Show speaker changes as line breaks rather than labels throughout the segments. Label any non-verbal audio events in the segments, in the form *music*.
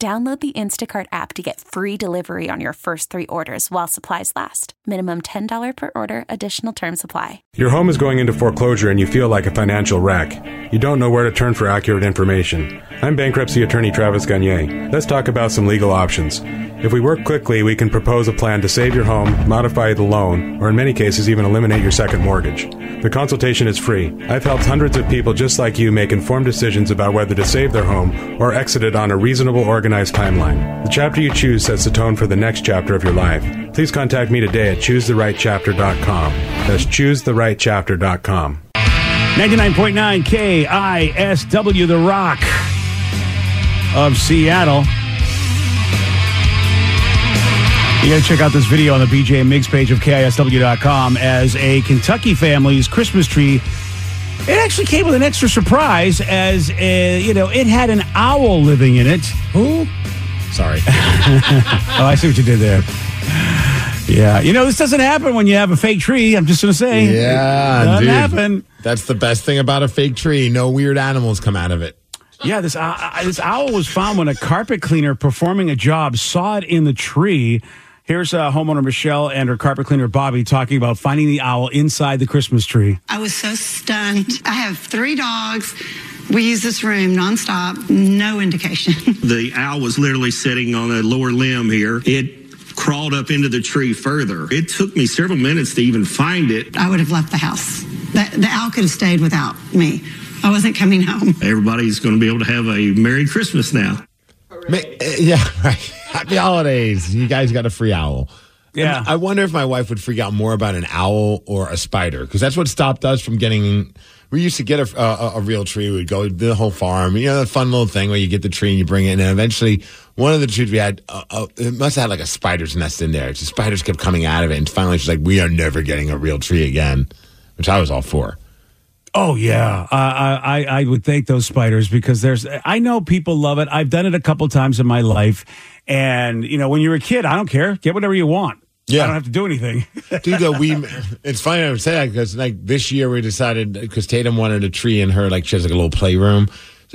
Download the Instacart app to get free delivery on your first three orders while supplies last. Minimum $10 per order, additional term supply.
Your home is going into foreclosure and you feel like a financial wreck. You don't know where to turn for accurate information. I'm bankruptcy attorney Travis Gagne. Let's talk about some legal options. If we work quickly, we can propose a plan to save your home, modify the loan, or in many cases, even eliminate your second mortgage. The consultation is free. I've helped hundreds of people just like you make informed decisions about whether to save their home or exit it on a reasonable, organized timeline. The chapter you choose sets the tone for the next chapter of your life. Please contact me today at choosetherightchapter.com. That's choosetherightchapter.com.
99.9 KISW, The Rock of Seattle. You got to check out this video on the BJ and Migs page of KISW.com as a Kentucky family's Christmas tree. It actually came with an extra surprise as, a, you know, it had an owl living in it.
Who? Sorry. *laughs*
oh, I see what you did there. Yeah, you know this doesn't happen when you have a fake tree. I'm just gonna say,
Yeah,
doesn't
dude.
happen.
That's the best thing about a fake tree. No weird animals come out of it.
Yeah, this uh, this owl was found when a carpet cleaner performing a job saw it in the tree. Here's uh, homeowner Michelle and her carpet cleaner Bobby talking about finding the owl inside the Christmas tree.
I was so stunned. I have three dogs. We use this room nonstop, no indication. *laughs*
The owl was literally sitting on a lower limb here. It crawled up into the tree further. It took me several minutes to even find it.
I would have left the house. The, the owl could have stayed without me. I wasn't coming home.
Everybody's going to be able to have a Merry Christmas now.
Ma- uh, yeah, *laughs* right. Happy holidays. You guys got a free owl.
Yeah.
And I wonder if my wife would freak out more about an owl or a spider because that's what stopped us from getting. We used to get a, a, a real tree. We'd go to the whole farm. You know, the fun little thing where you get the tree and you bring it in. And eventually, one of the trees we had, uh, uh, it must have had like a spider's nest in there. Just spiders kept coming out of it. And finally, she's like, we are never getting a real tree again, which I was all for.
Oh yeah, uh, I I I would thank those spiders because there's I know people love it. I've done it a couple times in my life, and you know when you're a kid, I don't care. Get whatever you want.
Yeah.
I don't have to do anything. *laughs*
Dude, though, we, it's funny I would say that because like this year we decided, because Tatum wanted a tree in her, like she has like a little playroom.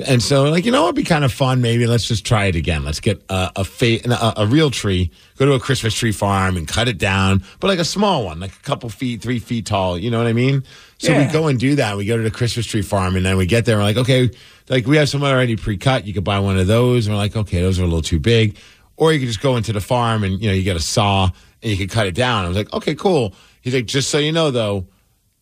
And so, like, you know, it'd be kind of fun. Maybe let's just try it again. Let's get a a, fa- a a real tree, go to a Christmas tree farm and cut it down, but like a small one, like a couple feet, three feet tall. You know what I mean? So
Yeah.
we go and do that. We go to the Christmas tree farm, and then we get there. And we're like, okay, like we have some already pre-cut. You could buy one of those. And we're like, okay, those are a little too big. Or you could just go into the farm and you know you get a saw and you could cut it down. I was like, okay, cool. He's like, just so you know though,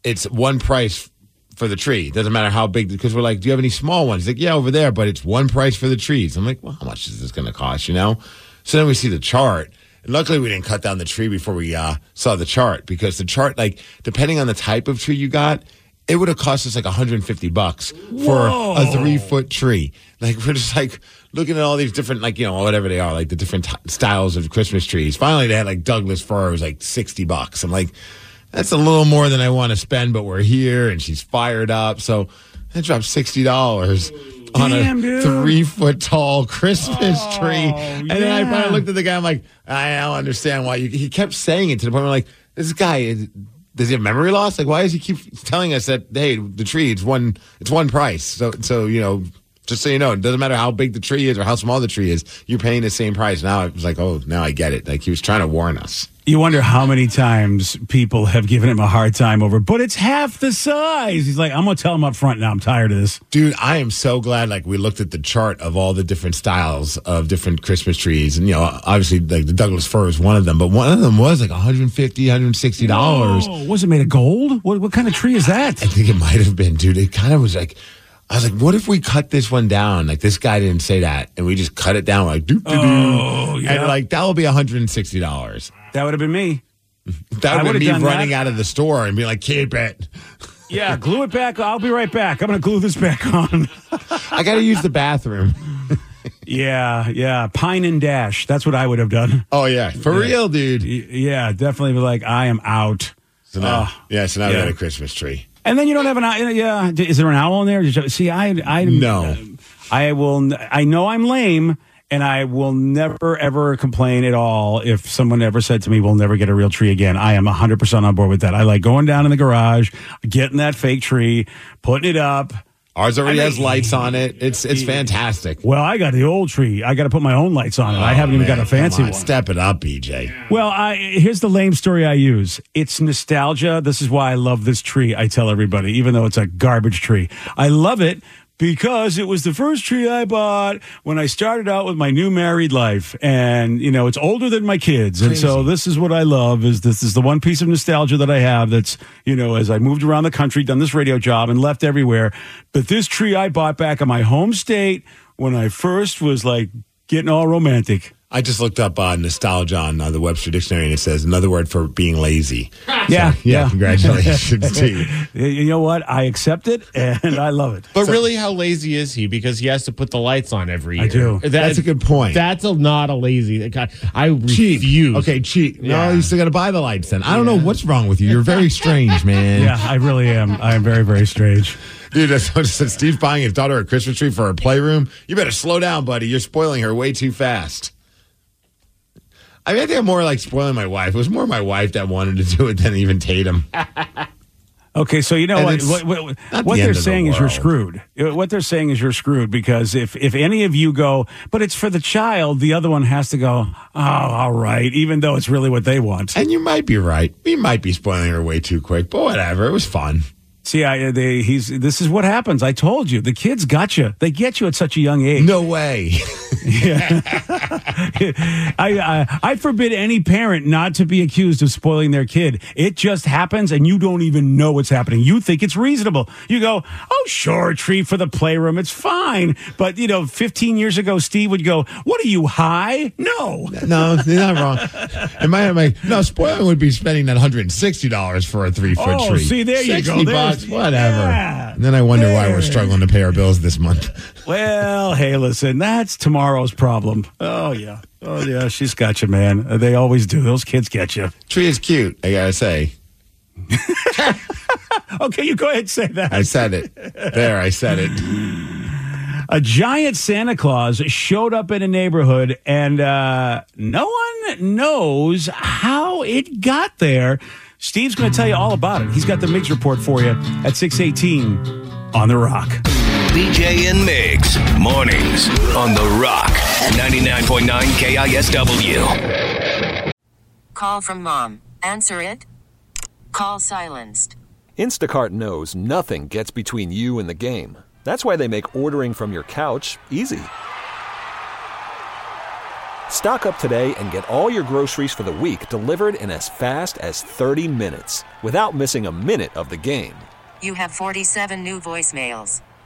it's one price for the tree. It doesn't matter how big, because we're like, do you have any small ones? He's like, yeah, over there, but it's one price for the trees. I'm like, well, how much is this going to cost, you know? So then we see the chart. And luckily, we didn't cut down the tree before we uh, saw the chart because the chart, like, depending on the type of tree you got, it would have cost us like 150 bucks for a three foot tree. Like, we're just like looking at all these different, like, you know, whatever they are, like the different t- styles of Christmas trees. Finally, they had like Douglas fir, it was like 60 bucks. I'm like, that's a little more than I want to spend, but we're here and she's fired up. So I dropped sixty dollars on
Damn,
a
dude.
three foot tall Christmas
Oh,
tree. And then I
yeah.
finally looked at the guy. I'm like, I don't understand why you. He kept saying it to the point where like, this guy is. Does he have memory loss? Like, why does he keep telling us that hey, the tree it's one it's one price? So so you know, just so you know, it doesn't matter how big the tree is or how small the tree is, you're paying the same price. Now it was like, oh, now I get it. Like he was trying to warn us.
You wonder how many times people have given him a hard time over, but it's half the size. He's like, I'm going to tell him up front now. I'm tired of this.
Dude, I am so glad. Like we looked at the chart of all the different styles of different Christmas trees, and you know, obviously, like the Douglas fir is one of them, but one of them was like $150, 160 dollars.
Oh, was it made of gold? What, what kind of tree is that?
I think it might have been, dude. It kind of was like. I was like, what if we cut this one down? Like this guy didn't say that, and we just cut it down. We're like, doo, doo, doo.
Oh, yeah.
and like that will be 160 dollars.
That would have been me.
That would be me running
that.
out of the store and be like, keep it.
Yeah, glue it back. I'll be right back. I'm going to glue this back on. *laughs*
I got to use the bathroom. *laughs*
yeah, yeah. Pine and dash. That's what I would have done.
Oh yeah, for real, dude.
Y- Yeah, definitely be like, I am out.
So now,
Oh,
yeah, so now we got a Christmas tree.
And then you don't have an owl. Uh, yeah, is there an owl in there? See, I, I
No.
Uh, I will. I know I'm lame, and I will never ever complain at all if someone ever said to me, "We'll never get a real tree again." I am 100 percent on board with that. I like going down in the garage, getting that fake tree, putting it up.
Ours already
I
has lights on it. It's it's fantastic.
Well, I got the old tree. I got to put my own lights on it. I oh, haven't even got a
Oh, Man,
fancy
on,
one.
Step it up, BJ.
Well, I, here's the lame story I use. It's nostalgia. This is why I love this tree. I tell everybody, even though it's a garbage tree, I love it because it was the first tree I bought when I started out with my new married life, and you know it's older than my kids, and so this is what I love. Is this is the one piece of nostalgia that I have? That's you know as I moved around the country, done this radio job, and left everywhere. But this tree I bought back in my home state when I first was like getting all romantic.
I just looked up uh, nostalgia on uh, the Webster Dictionary, and it says another word for being lazy. *laughs*
Yeah,
Yeah, congratulations to you. *laughs*
You- You know what? I accept it and I love it.
But really, how lazy is he? Because he has to put the lights on every year.
I do.
That-
That's a good point.
That's a, not a lazy. I
Cheap.
refuse.
Okay, cheap. No, you still got to buy the lights then. I don't know what's wrong with you. You're very *laughs* strange, man.
Yeah, I really am. I am very, very strange.
Dude, that's what said Steve's buying his daughter a Christmas tree for her playroom. You better slow down, buddy. You're spoiling her way too fast. I, mean, I think I'm more like spoiling my wife. It was more my wife that wanted to do it than even Tatum. *laughs*
Okay, so you know what? What, what, what
the
they're
of the
saying is you're screwed. Uh, What they're saying is you're screwed because if if any of you go, but it's for the child, the other one has to go. Oh, all right, even though it's really what they want.
And you might be right. We might be spoiling her way too quick, but whatever. It was fun.
See, I, they, he's. This is what happens. I told you, the kids got you. They get you at such a young age.
No way. *laughs* *laughs*
I, I I forbid any parent not to be accused of spoiling their kid. It just happens, and you don't even know what's happening. You think it's reasonable. You go, "Oh, sure, a tree for the playroom, it's fine." But you know, 15 years ago, Steve would go, "What are you high?" No.
no, you're not wrong. Am I, am I, no, spoiling would be spending that $160 for a three foot
Oh,
tree.
see, there you
60
go.
Bucks, whatever.
Yeah.
And then I wonder why we're struggling to pay our bills this month.
Well, hey, listen, that's tomorrow's problem. Oh yeah, oh yeah, she's got you, man. Uh, They always do. Those kids get you.
Tree is cute, I gotta say. *laughs*
Okay, you go ahead and say that.
I said it. There, I said it.
a giant Santa Claus showed up in a neighborhood, and uh, no one knows how it got there. Steve's going to tell you all about it. He's got the Migs report for you at 618 on The Rock.
BJ and Migs, mornings on The Rock, 99.9 KISW.
Call from mom. Answer it. Call silenced.
Instacart knows nothing gets between you and the game. That's why they make ordering from your couch easy. Stock up today and get all your groceries for the week delivered in as fast as 30 minutes without missing a minute of the game.
You have 47 new voicemails.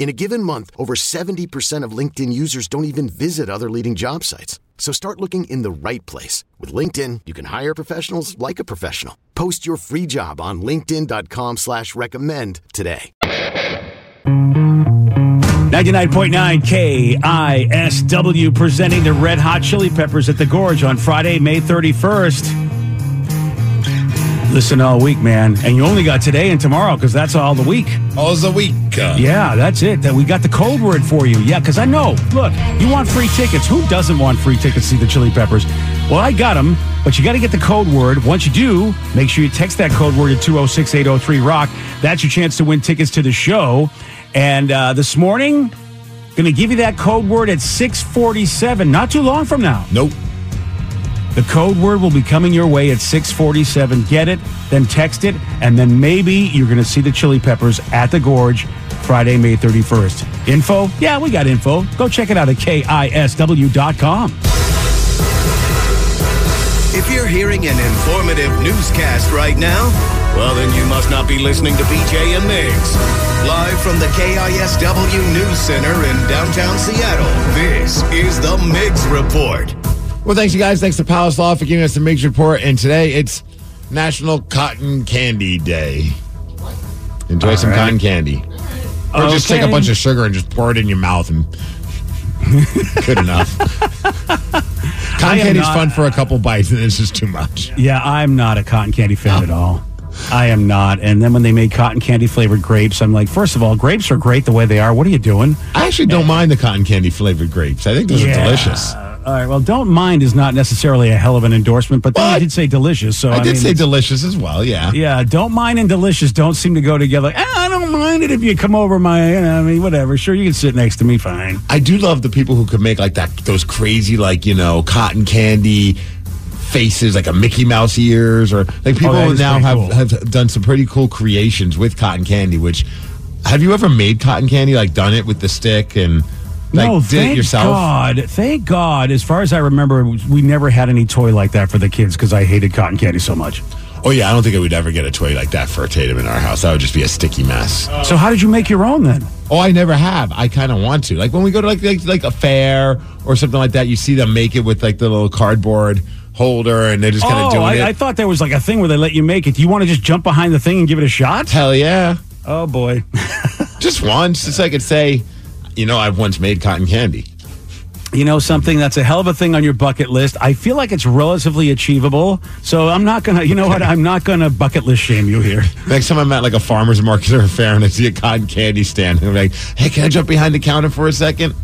In a given month, over 70% of LinkedIn users don't even visit other leading job sites. So start looking in the right place. With LinkedIn, you can hire professionals like a professional. Post your free job on linkedin.com slash recommend today.
99.9 KISW presenting the Red Hot Chili Peppers at the Gorge on Friday, May 31st. Listen all week, man. And you only got today and tomorrow because that's all the week.
All the week.
Yeah, that's it. That we got the code word for you. Yeah, because I know. Look, you want free tickets. Who doesn't want free tickets to see the Chili Peppers? Well, I got them, but you got to get the code word. Once you do, make sure you text that code word to 206 803 Rock. That's your chance to win tickets to the show. And uh, this morning, going to give you that code word at 647, not too long from now.
Nope.
The code word will be coming your way at 647. Get it, then text it, and then maybe you're going to see the Chili Peppers at the Gorge Friday, May 31st. Info? Yeah, we got info. Go check it out at KISW.com.
If you're hearing an informative newscast right now, well, then you must not be listening to BJ and Migs. Live from the KISW News Center in downtown Seattle, this is the Migs Report.
Well, thanks, you guys. Thanks to Palace Law for giving us the Migs Report. And today it's National Cotton Candy Day. Enjoy
All
some
right.
cotton candy. Or just take a bunch of sugar and just pour it in your mouth and *laughs* good enough. Cotton candy's
not-
fun for a couple bites and it's just too much.
Yeah, I'm not a cotton candy fan at all. I am not. And then when they made cotton candy flavored grapes, I'm like, first of all, grapes are great the way they are. What are you doing?
I actually don't mind the cotton candy flavored grapes. I think those
Yeah.
are delicious.
All right. Well, don't mind is not necessarily a hell of an endorsement, but you did say delicious. So I,
I did
mean,
say delicious as well, yeah.
Yeah, don't mind and delicious don't seem to go together. Eh, I don't mind it if you come over my, you know, I mean, whatever. Sure, you can sit next to me, fine.
I do love the people who could make like that those crazy like you know cotton candy faces like a Mickey Mouse ears or like people
Oh,
now have
cool.
have done some pretty cool creations with cotton candy. Which have you ever made cotton candy like done it with the stick and like
no,
did
thank
it yourself?
God. Thank God. As far as I remember, we never had any toy like that for the kids because I hated cotton candy so much.
Oh yeah, I don't think I would ever get a toy like that for Tatum in our house. That would just be a sticky mess.
So how did you make your own then?
Oh, I never have. I kind of want to. Like when we go to like, like like a fair or something like that, you see them make it with like the little cardboard holder, and they're just kind of
oh,
doing
I,
it.
I thought there was like a thing where they let you make it. Do you want to just jump behind the thing and give it a shot?
Hell yeah.
Oh boy. *laughs*
Just once, just so I could say, you know, I've once made cotton candy.
You know something that's a hell of a thing on your bucket list. I feel like it's relatively achievable. So I'm not gonna. You know what? I'm not gonna bucket list shame you here.
Next time I'm at like a farmer's market or a fair and I see a cotton candy stand, I'm like, hey, can I jump behind the counter for a second?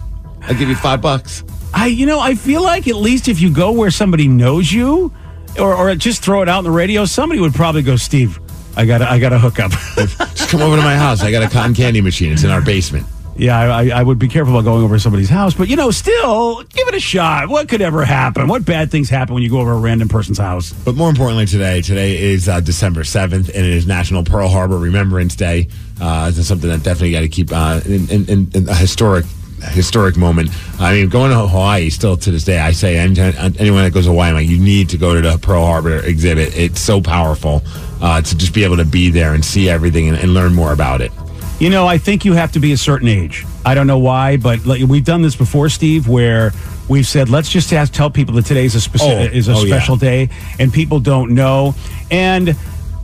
I'll give you five bucks.
I, you know, I feel like at least if you go where somebody knows you, or or just throw it out on the radio, somebody would probably go, Steve. I got I got to hook up.
Just come over to my house. I got a cotton candy machine. It's in our basement.
Yeah, I, I- would be careful about going over somebody's house, but you know, still give it a shot. What could ever happen? What bad things happen when you go over a random person's house?
But more importantly, today, today is uh, December 7th, and it is National Pearl Harbor Remembrance Day. Uh, it's something that definitely got to keep uh, in, in, in, a historic historic moment. I mean, going to Hawaii still to this day, I say any- anyone that goes to Hawaii, I'm like, you need to go to the Pearl Harbor exhibit. It's so powerful uh, to just be able to be there and see everything and, and learn more about it.
You know, I think you have to be a certain age. I don't know why, but we've done this before, Steve, where we've said let's just ask, tell people that today's a specific
Oh,
is a
oh, yeah.
special day, and people don't know. And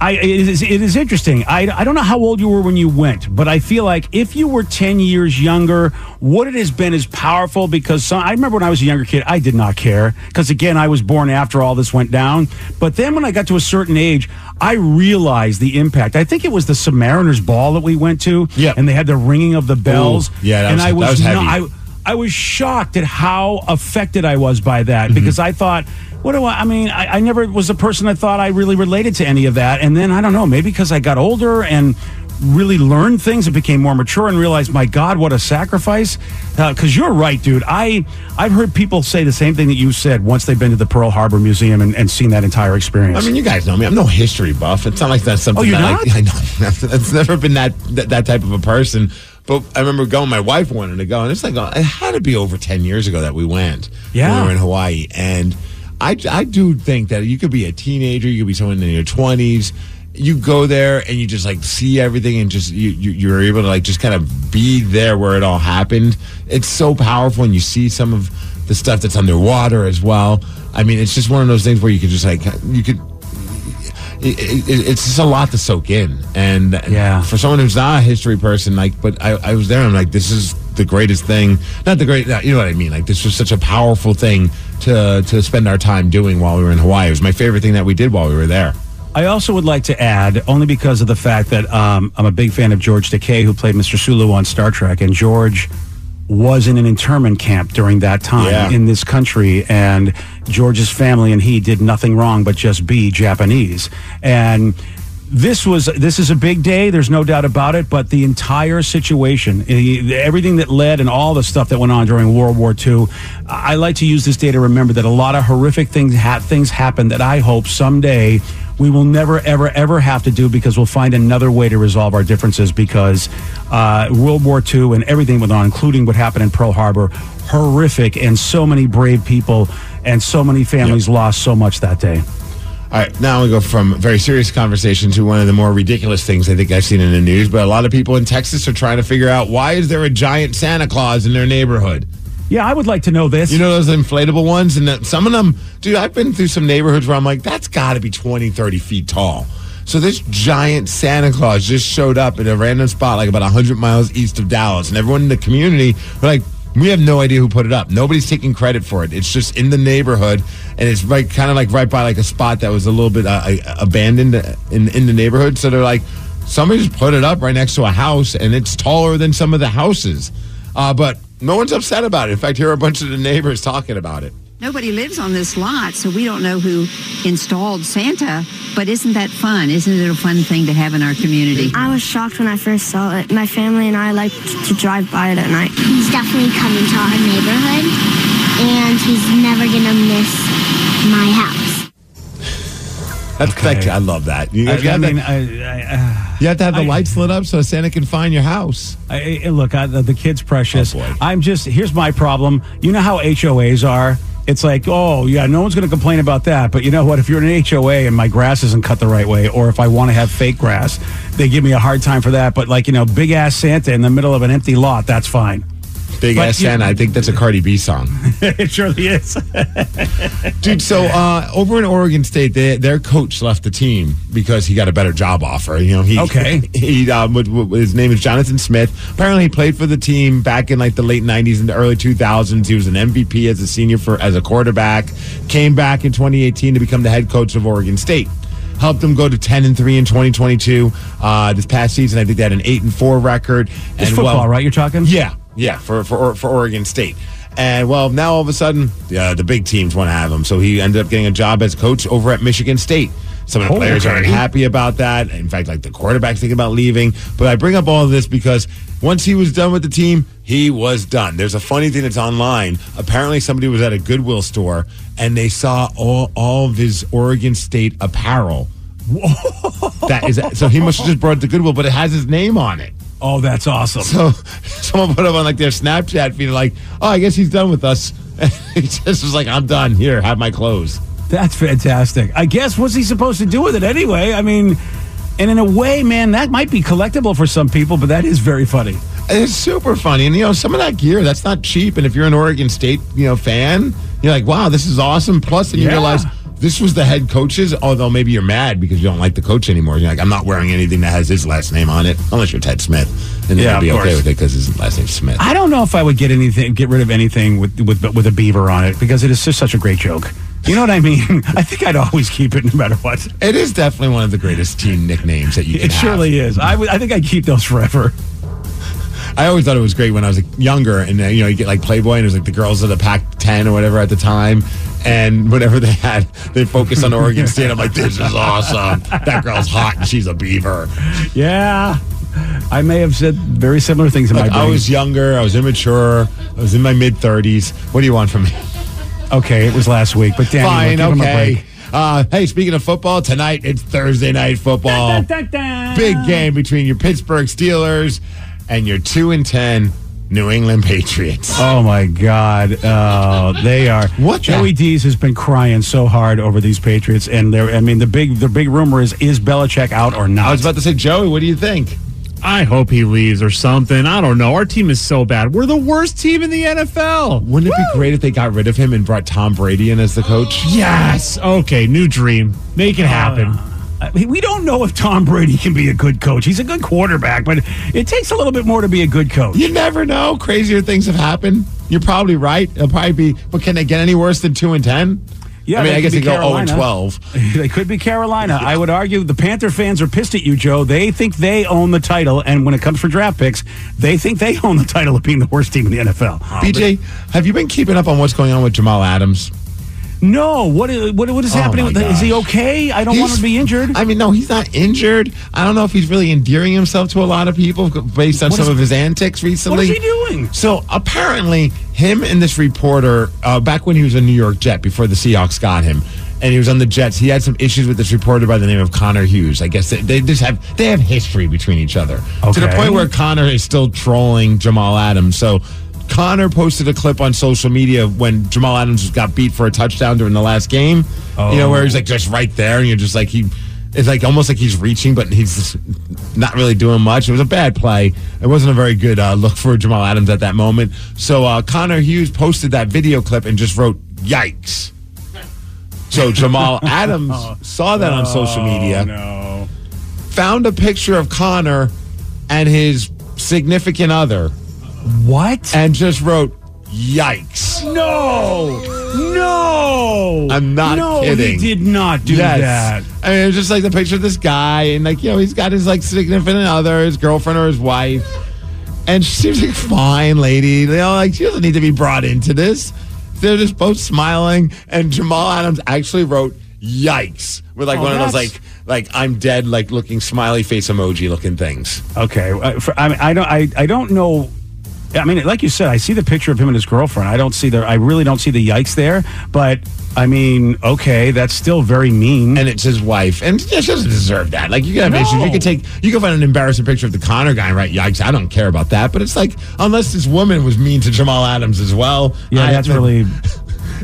I, it is, it is interesting. I, I don't know how old you were when you went, but I feel like if you were ten years younger, what it has been is powerful because some, I remember when I was a younger kid, I did not care because again, I was born after all this went down. But then when I got to a certain age, I realized the impact. I think it was the Submariners ball that we went to,
Yep.
and they had the ringing of the bells.
Ooh, yeah, that
and
was-
I was,
was
not- I, I was shocked at how affected I was by that
Mm-hmm.
because I thought, what do I? I mean, I, I never was a person that thought I really related to any of that, and then I don't know, maybe because I got older and really learned things and became more mature and realized, my God, what a sacrifice! Because you're right, dude. I I've heard people say the same thing that you said once they've been to the Pearl Harbor Museum and, and seen that entire experience.
I mean, you guys know me. I'm no history buff. It's not like that's something
Oh, you're
that
not?
I, *laughs* I know. *laughs* It's never been that, that that type of a person. But I remember going. My wife wanted to go, and it's like uh, it had to be over ten years ago that we went.
Yeah.
when we were in Hawaii, and I, I do think that you could be a teenager, you could be someone in your 20s. You go there and you just like see everything and just you, you you're able to like just kind of be there where it all happened. It's so powerful and you see some of the stuff that's underwater as well. I mean, it's just one of those things where you could just like you could it, it, it's just a lot to soak in. And
Yeah.
for someone who's not a history person, like, but I, I was there and I'm like, this is the greatest thing. Not the great, you know what I mean? Like, this was such a powerful thing to, to spend our time doing while we were in Hawaii. It was my favorite thing that we did while we were there.
I also would like to add, only because of the fact that um, I'm a big fan of George Takei, who played Mr. Sulu on Star Trek, and George was in an internment camp during that time
Yeah.
in this country, and George's family and he did nothing wrong but just be Japanese. And this was this is a big day. There's no doubt about it. But the entire situation, eh, everything that led, and all the stuff that went on during World War II, I like to use this day to remember that a lot of horrific things ha- things happened that I hope someday we will never, ever, ever have to do because we'll find another way to resolve our differences because uh, World War II and everything went on, including what happened in Pearl Harbor, horrific, and so many brave people and so many families lost so much that day.
All right, now we go from very serious conversation to one of the more ridiculous things I think I've seen in the news. But a lot of people in Texas are trying to figure out why is there a giant Santa Claus in their neighborhood?
Yeah, I would like to know this.
You know those inflatable ones? And that, some of them, dude, I've been through some neighborhoods where I'm like, that's got to be 20, 30 feet tall. So this giant Santa Claus just showed up in a random spot, like about 100 miles east of Dallas. And everyone in the community were like, we have no idea who put it up. Nobody's taking credit for it. It's just in the neighborhood, and it's right, kind of like right by like a spot that was a little bit uh, abandoned in in the neighborhood. So they're like, somebody just put it up right next to a house, and it's taller than some of the houses. Uh, but no one's upset about it. In fact, here are a bunch of the neighbors talking about it.
Nobody lives on this lot, so we don't know who installed Santa. But isn't that fun? Isn't it a fun thing to have in our community?
I was shocked when I first saw it. My family and I like to drive by it at night.
He's definitely coming to our neighborhood, and he's never gonna miss my house.
That's
Okay.
I love that. You,
I,
you
I
have,
mean,
to,
I,
you have to have the lights lit up so Santa can find your house.
Look, I, the kid's precious.
Oh.
I'm just here's my problem. You know how HOAs are. It's like, oh yeah, no one's going to complain about that. But you know what? If you're in an HOA and my grass isn't cut the right way, or if I want to have fake grass, they give me a hard time for that. But like you know, big ass Santa in the middle of an empty lot, that's fine.
Big
But
ass
you-
I think that's a Cardi B song. *laughs*
it surely is. *laughs*
Dude, so uh, over in Oregon State, they, their coach left the team because he got a better job offer. You know, he
Okay. *laughs*
He um, his name is Jonathan Smith. Apparently, he played for the team back in like the late '90s and the early 2000s. He was an MVP as a senior for as a quarterback. Came back in 2018 to become the head coach of Oregon State. Helped them go to 10 and three in 2022. Uh, this past season, I think they had an eight and four record.
It's
and
football,
well,
right? You're talking.
yeah, yeah, for for for Oregon State. And well, now all of a sudden, uh, the big teams want to have him. So he ended up getting a job as coach over at Michigan State. Some of the
Oh,
players
okay.
aren't happy about that. In fact, like the quarterback's thinking about leaving. But I bring up all of this because once he was done with the team, he was done. There's a funny thing that's online. Apparently, somebody was at a Goodwill store and they saw all, all of his Oregon State apparel. *laughs* that is so he must have just brought it to Goodwill, but it has his name on it.
Oh, that's awesome.
So *laughs* someone put up on like their Snapchat feed, like, "Oh, I guess he's done with us." *laughs* he just was like, "I'm done. Here, have my clothes."
That's fantastic. I guess what's he supposed to do with it anyway? I mean, and in a way, man, that might be collectible for some people, but that is very funny.
It's super funny, and you know, some of that gear that's not cheap. And if you're an Oregon State, you know, fan, you're like, "Wow, this is awesome." and you
Yeah.
realize this was the head coach's. Although maybe you're mad because you don't like the coach anymore. You're like, "I'm not wearing anything that has his last name on it, unless you're Ted Smith." And then
Yeah,
you'll be okay with it because his last name's Smith.
I don't know if I would get anything, get rid of anything with with with a beaver on it because it is just such a great joke. You know what I mean? *laughs* I think I'd always keep it no matter what.
It is definitely one of the greatest team nicknames that you can
It
have.
surely is. I think I'd keep those forever.
I always thought it was great when I was like, younger, and uh, you know, you get like Playboy, and it was like the girls of the Pac-10 or whatever at the time, and whatever they had, they focused on Oregon State. I'm like, this is awesome. That girl's hot, and she's a beaver.
Yeah. I may have said very similar things in my
I was younger, I was immature, I was in my mid 30s. What do you want from me?
okay, it was last week, but Danny,
Fine, okay. Uh, hey, speaking of football, tonight it's Thursday night football. Big game between your Pittsburgh Steelers and your two and ten New England Patriots.
Oh my God! Oh, they are.
What the-
Joey D's has been crying so hard over these Patriots, and they're. I mean, the big the big rumor is is Belichick out or not?
I was about to say, Joey, what do you think?
I hope he leaves or something. I don't know. Our team is so bad. We're the worst team in the NFL.
Wouldn't it be great if they got rid of him and brought Tom Brady in as the coach?
Yes. Okay. New dream. Make it oh, happen.
I mean, we don't know if Tom Brady can be a good coach. He's a good quarterback, but it takes a little bit more to be a good coach.
You never know. Crazier things have happened. You're probably right. It'll probably be, but can they get any worse than 2 and 10?
Yeah,
I mean, I guess they go 0 and 12. *laughs*
They could be Carolina. I would argue the Panther fans are pissed at you, Joe. They think they own the title, and when it comes for draft picks, they think they *laughs* own the title of being the worst team in the NFL.
BJ, have you been keeping up on what's going on with Jamal Adams?
No, what is what, what is
Oh,
happening? With is he okay? I don't want him to be injured.
I mean, no, he's not injured. I don't know if he's really endearing himself to a lot of people based on
What
some
is-
of his antics recently.
What is he doing?
So apparently, him and this reporter, uh, back when he was a New York Jet before the Seahawks got him, and he was on the Jets, he had some issues with this reporter by the name of Connor Hughes. I guess they, they just have they have history between each other to the point where Connor is still trolling Jamal Adams. So. Connor posted a clip on social media when Jamal Adams got beat for a touchdown during the last game. You know, where he's like just right there, and you're just like he, it's like almost like he's reaching, but he's not really doing much. It was a bad play. It wasn't a very good uh, look for Jamal Adams at that moment. So uh, Connor Hughes posted that video clip and just wrote "Yikes." So Jamal *laughs* Adams saw that on social media,
Oh, no.
found a picture of Connor and his significant other,
What?
and just wrote "Yikes."
No, no.
I'm not
no,
kidding.
he did not do
Yes.
that.
I mean, it's just like the picture of this guy, and like, you know, he's got his like significant other, his girlfriend or his wife, and she seems like fine lady. You know, like she doesn't need to be brought into this. They're just both smiling, and Jamal Adams actually wrote "Yikes" with like
Oh,
one of those like like I'm dead, like looking smiley face emoji looking things.
Okay, uh, for, I mean, I don't, I, I don't know. I mean, like you said, I see the picture of him and his girlfriend. I don't see the, I really don't see the yikes there. But I mean, okay, that's still very mean.
And it's his wife, and she doesn't deserve that. Like you can have
No.
issues. You can take, you can find an embarrassing picture of the Connor guy, and right? Yikes! I don't care about that. But it's like, unless this woman was mean to Jamal Adams as well,
yeah,
I-
that's really. *laughs*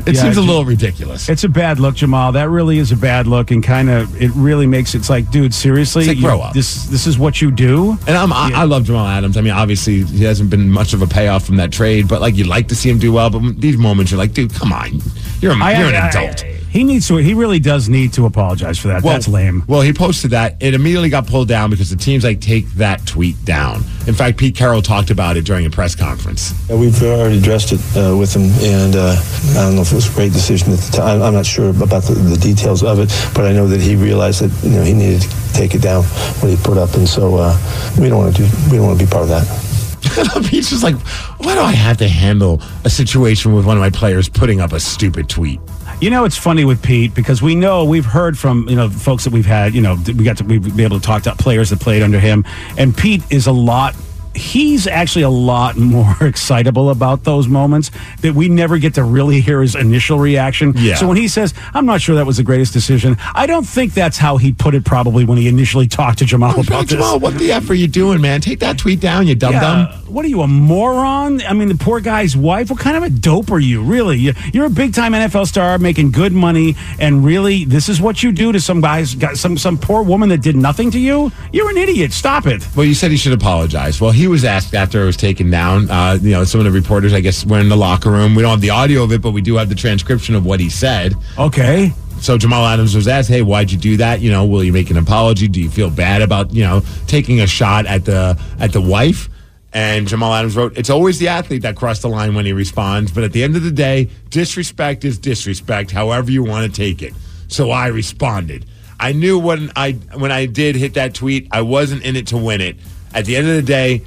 It
yeah,
seems a little ridiculous.
It's a bad look, Jamal. That really is a bad look, and kind of it really makes it's like, dude, seriously,
like,
You-
grow up.
This this is what you do.
And I'm, I, I love Jamal Adams. I mean, obviously, he hasn't been much of a payoff from that trade, but like, you'd like to see him do well. But these moments, you're like, dude, come on. You're, a,
I-
you're an
I-
adult.
He needs to. He really does need to apologize for that. That's lame.
Well, he posted that. It immediately got pulled down because the teams like take that tweet down. In fact, Pete Carroll talked about it during a press conference.
Uh, We've already addressed it uh, with him, and uh, I don't know if it was a great decision at the time. I'm not sure about the, the details of it, but I know that he realized that you know he needed to take it down what he put up, and so uh, we don't want to do we don't want to be part of that. *laughs*
Pete's just like, why do I have to handle a situation with one of my players putting up a stupid tweet?
You know, it's funny with Pete because we know we've heard from you know folks that we've had. You know, we got to we've been able to talk to players that played under him, and Pete is a lot. He's actually a lot *laughs* more excitable about those moments that we never get to really hear his initial reaction.
Yeah.
So when he says, "I'm not sure that was the greatest decision," I don't think that's how he put it. Probably when he initially talked to Jamal
I'm
about
like,
this.
Jamal, what the F are you doing, man? Take that tweet down, you dumb
Yeah,
dum.
What are you, a moron? I mean, the poor guy's wife. What kind of a dope are you, really? You- You're a big time NFL star making good money, and really, this is what you do to some guys, some some poor woman that did nothing to you. You're an idiot. Stop it.
Well, you said he should apologize. Well, he was asked after it was taken down. Uh, you know, some of the reporters, I guess, were in the locker room. We don't have the audio of it, but we do have the transcription of what he said.
Okay.
So Jamal Adams was asked, "Hey, why'd you do that? You know, will you make an apology? Do you feel bad about you know taking a shot at the at the wife?" And Jamal Adams wrote, "It's always the athlete that crossed the line when he responds, but at the end of the day, disrespect is disrespect, however you want to take it." So I responded. I knew when I when I did hit that tweet, I wasn't in it to win it. At the end of the day,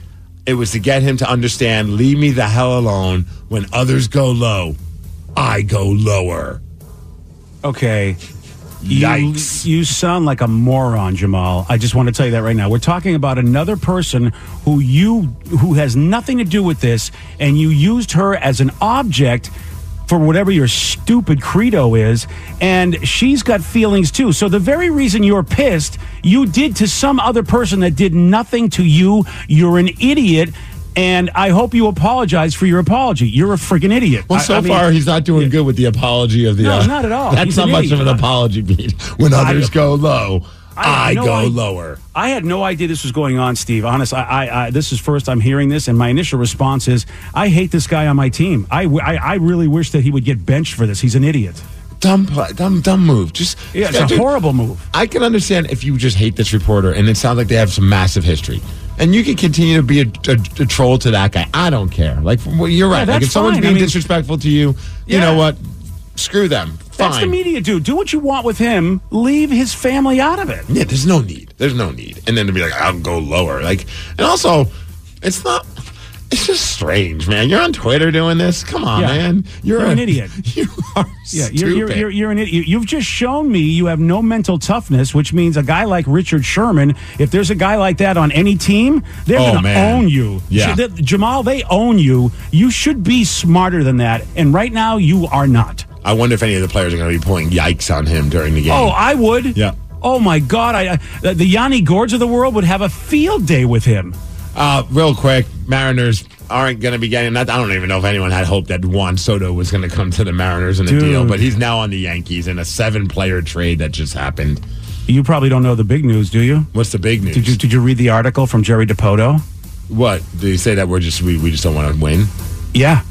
it was to get him to understand, leave me the hell alone. When others go low, I go lower.
Okay. You,
Yikes.
you sound like a moron, Jamal. I just want to tell you that right now. We're talking about another person who you who has nothing to do with this, and you used her as an object for whatever your stupid credo is, and she's got feelings too. So the very reason you're pissed, you did to some other person that did nothing to you. You're an idiot. And I hope you apologize for your apology. You're a freaking idiot.
Well, so
I mean-
far he's not doing good with the apology of the.
No,
uh,
not at all. *laughs*
That's
He's
not much
idiot.
of an apology, Pete. When
I-
others go low, I,
had no
go
i-
lower.
I had no idea this was going on, Steve. Honest, I, I, I, this is first I'm hearing this, and my initial response is, I hate this guy on my team. I, I, I really wish that he would get benched for this. He's an idiot.
Dumb, play, dumb, dumb move. Just
Yeah, it's a
dude,
horrible move.
I can understand if you just hate this reporter, and it sounds like they have some massive history, and you can continue to be a, a, a troll to that guy. I don't care. Like well, you're
Yeah,
right. like if someone's
fine. I
being
mean-
disrespectful to you, you
Yeah.
know what? Screw them.
That's the media, dude. Do what you want with him. Leave his family out of it.
Yeah, there's no need. There's no need. And then to be like, I'll go lower. Like, and also, it's not. It's just strange, man. You're on Twitter doing this. Come on,
Yeah.
man. You're,
You're
a-
an idiot. *laughs*
You are
Yeah,
stupid.
you're, you're, you're, you're an idiot. You've just shown me you have no mental toughness, which means a guy like Richard Sherman, if there's a guy like that on any team, they're
Oh,
going to own you.
Yeah.
Jamal, they own you. You should be smarter than that. And right now, you are not.
I wonder if any of the players are going to be pulling yikes on him during the game.
Oh, I would.
Yeah.
Oh, my God. I, the Yanni Gords of the world would have a field day with him.
Uh, real quick, Mariners aren't going to be getting that. I don't even know if anyone had hoped that Juan Soto was going to come to the Mariners in a
Dude.
deal, but he's now on the Yankees in a seven-player trade that just happened.
You probably don't know the big news, do you?
What's the big news?
Did you did you read the article from Jerry Dipoto?
What did he say that we're just we, we just don't want to win?
Yeah.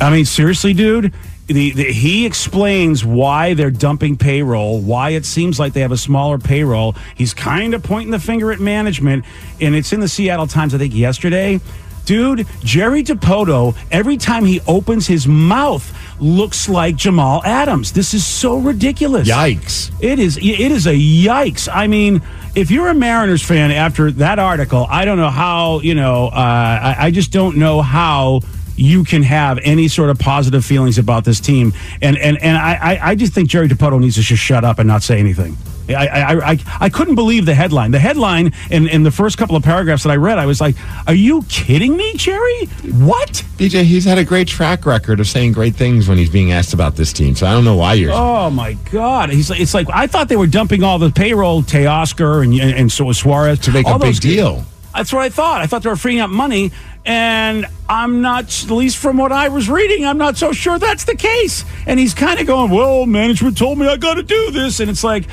I mean, seriously, dude. The, the, he explains why they're dumping payroll, why it seems like they have a smaller payroll. He's kind of pointing the finger at management, and it's in the Seattle Times, I think, yesterday. Dude, Jerry Dipoto, every time he opens his mouth, looks like Jamal Adams. This is so ridiculous.
Yikes!
It is. It is a yikes. I mean, if you're a Mariners fan after that article, I don't know how. You know, uh, I, I just don't know how you can have any sort of positive feelings about this team. And and and I I, just think Jerry Dipoto needs to just shut up and not say anything. I, I, I, I couldn't believe the headline. The headline in, in the first couple of paragraphs that I read, I was like, Are you kidding me, Jerry? What?
BJ, he's had a great track record of saying great things when he's being asked about this team. So I don't know why you're.
Oh my God! He's like, it's like I thought they were dumping all the payroll, Teoscar and and, and so Suarez
To make a big deal.
That's what I thought. I thought they were freeing up money, and I'm not. At least from what I was reading, I'm not so sure that's the case. And he's kind of going, "Well, management told me I got to do this," and it's like.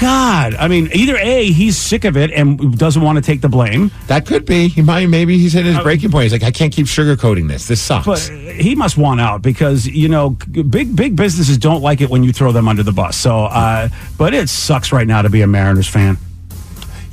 God, I mean, either A, he's sick of it and doesn't want to take the blame,
That could be. He might. Maybe he's hit his breaking point. He's like, I can't keep sugarcoating this. This sucks.
but he must want out because you know big big businesses don't like it when you throw them under the bus. So, uh, but it sucks right now to be a Mariners fan.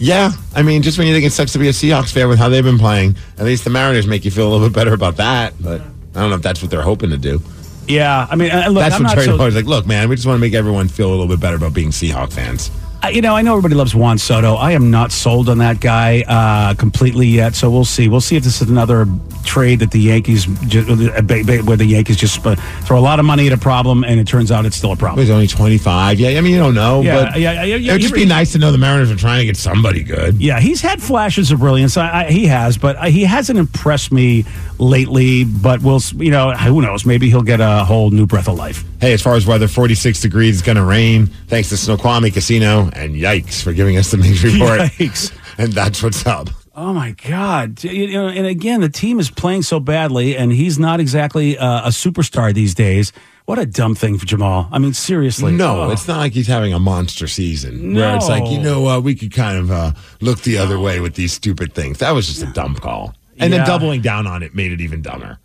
Yeah, I mean, just when you think it sucks to be a Seahawks fan with how they've been playing, at least the Mariners make you feel a little bit better about that. But I don't know if that's what they're hoping to do.
Yeah, I mean, uh, look,
that's
I'm
what Terry
so,
like. Look, man, we just want to make everyone feel a little bit better about being Seahawk fans.
You know, I know everybody loves Juan Soto. I am not sold on that guy uh, completely yet. So we'll see. We'll see if this is another trade that the Yankees, ju- uh, where the Yankees just uh, throw a lot of money at a problem, and it turns out it's still a problem.
He's only twenty five. Yeah, I mean, you don't know,
Yeah,
but
yeah, yeah, yeah,
it would just be nice to know the Mariners are trying to get somebody good.
Yeah, he's had flashes of brilliance. I, I, he has, but uh, he hasn't impressed me lately. But we'll, you know, who knows? Maybe he'll get a whole new breath of life.
Hey, as far as weather, 46 degrees, it's going to rain. Thanks to Snoqualmie Casino, and yikes for giving us the Migs *laughs* report.
Yikes.
And that's what's up.
Oh my God! You know, and again, the team is playing so badly, and he's not exactly uh, a superstar these days. What a dumb thing for Jamal. I mean, seriously.
No,
Oh.
it's not like he's having a monster season where it's like, you know, uh, we could kind of uh, look the other way with these stupid things. That was just a dumb call. And
Yeah.
then doubling down on it made it even dumber.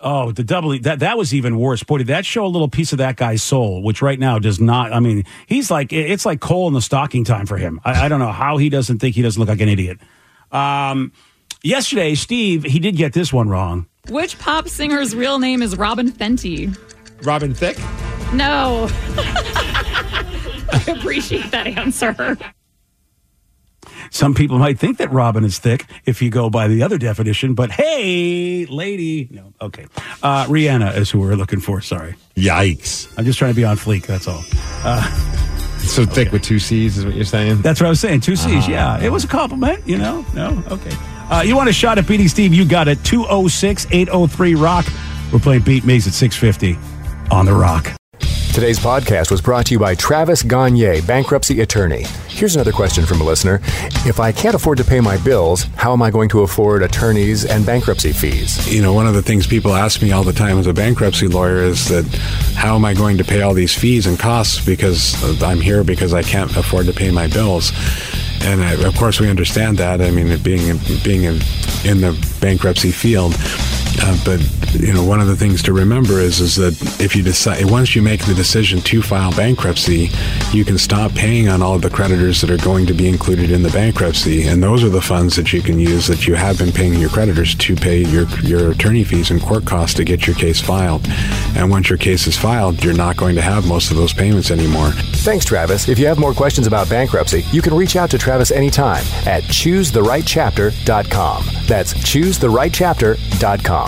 Oh, the doubling that that was even worse. Boy, did that show a little piece of that guy's soul, which right now does not. I mean, he's like it's like coal in the stocking time for him. I, I don't know how he doesn't think he doesn't look like an idiot. Um, yesterday, Steve, he did get this one wrong.
Which pop singer's real name is Robyn Fenty?
Robin Thicke?
No. *laughs* I appreciate that answer.
Some people might think that Robin is thick if you go by the other definition, but hey, lady, no, okay. Uh, Rihanna is who we're looking for. Sorry,
Yikes.
I'm just trying to be on fleek. That's all. Uh,
So thick with two C's is what you're saying?
That's what I was saying. Two C's.
Ah.
yeah. It was a compliment, you know? No? Okay. Uh, you want a shot at beating Steve? You got it. 206 803 Rock. We're playing Beat Maze at 650 on the Rock.
Today's podcast was brought to you by Travis Gagne, bankruptcy attorney. Here's another question from a listener. If I can't afford to pay my bills, how am I going to afford attorneys and bankruptcy fees?
You know, one of the things people ask me all the time as a bankruptcy lawyer is that how am I going to pay all these fees and costs because I'm here because I can't afford to pay my bills? And uh, of course, we understand that. I mean, being being in, in the bankruptcy field, uh, but you know, one of the things to remember is is that if you decide once you make the decision to file bankruptcy, you can stop paying on all of the creditors that are going to be included in the bankruptcy, and those are the funds that you can use that you have been paying your creditors to pay your your attorney fees and court costs to get your case filed. And once your case is filed, you're not going to have most of those payments anymore.
Thanks, Travis. If you have more questions about bankruptcy, you can reach out to Travis anytime at choosetherightchapter.com. That's choosetherightchapter.com.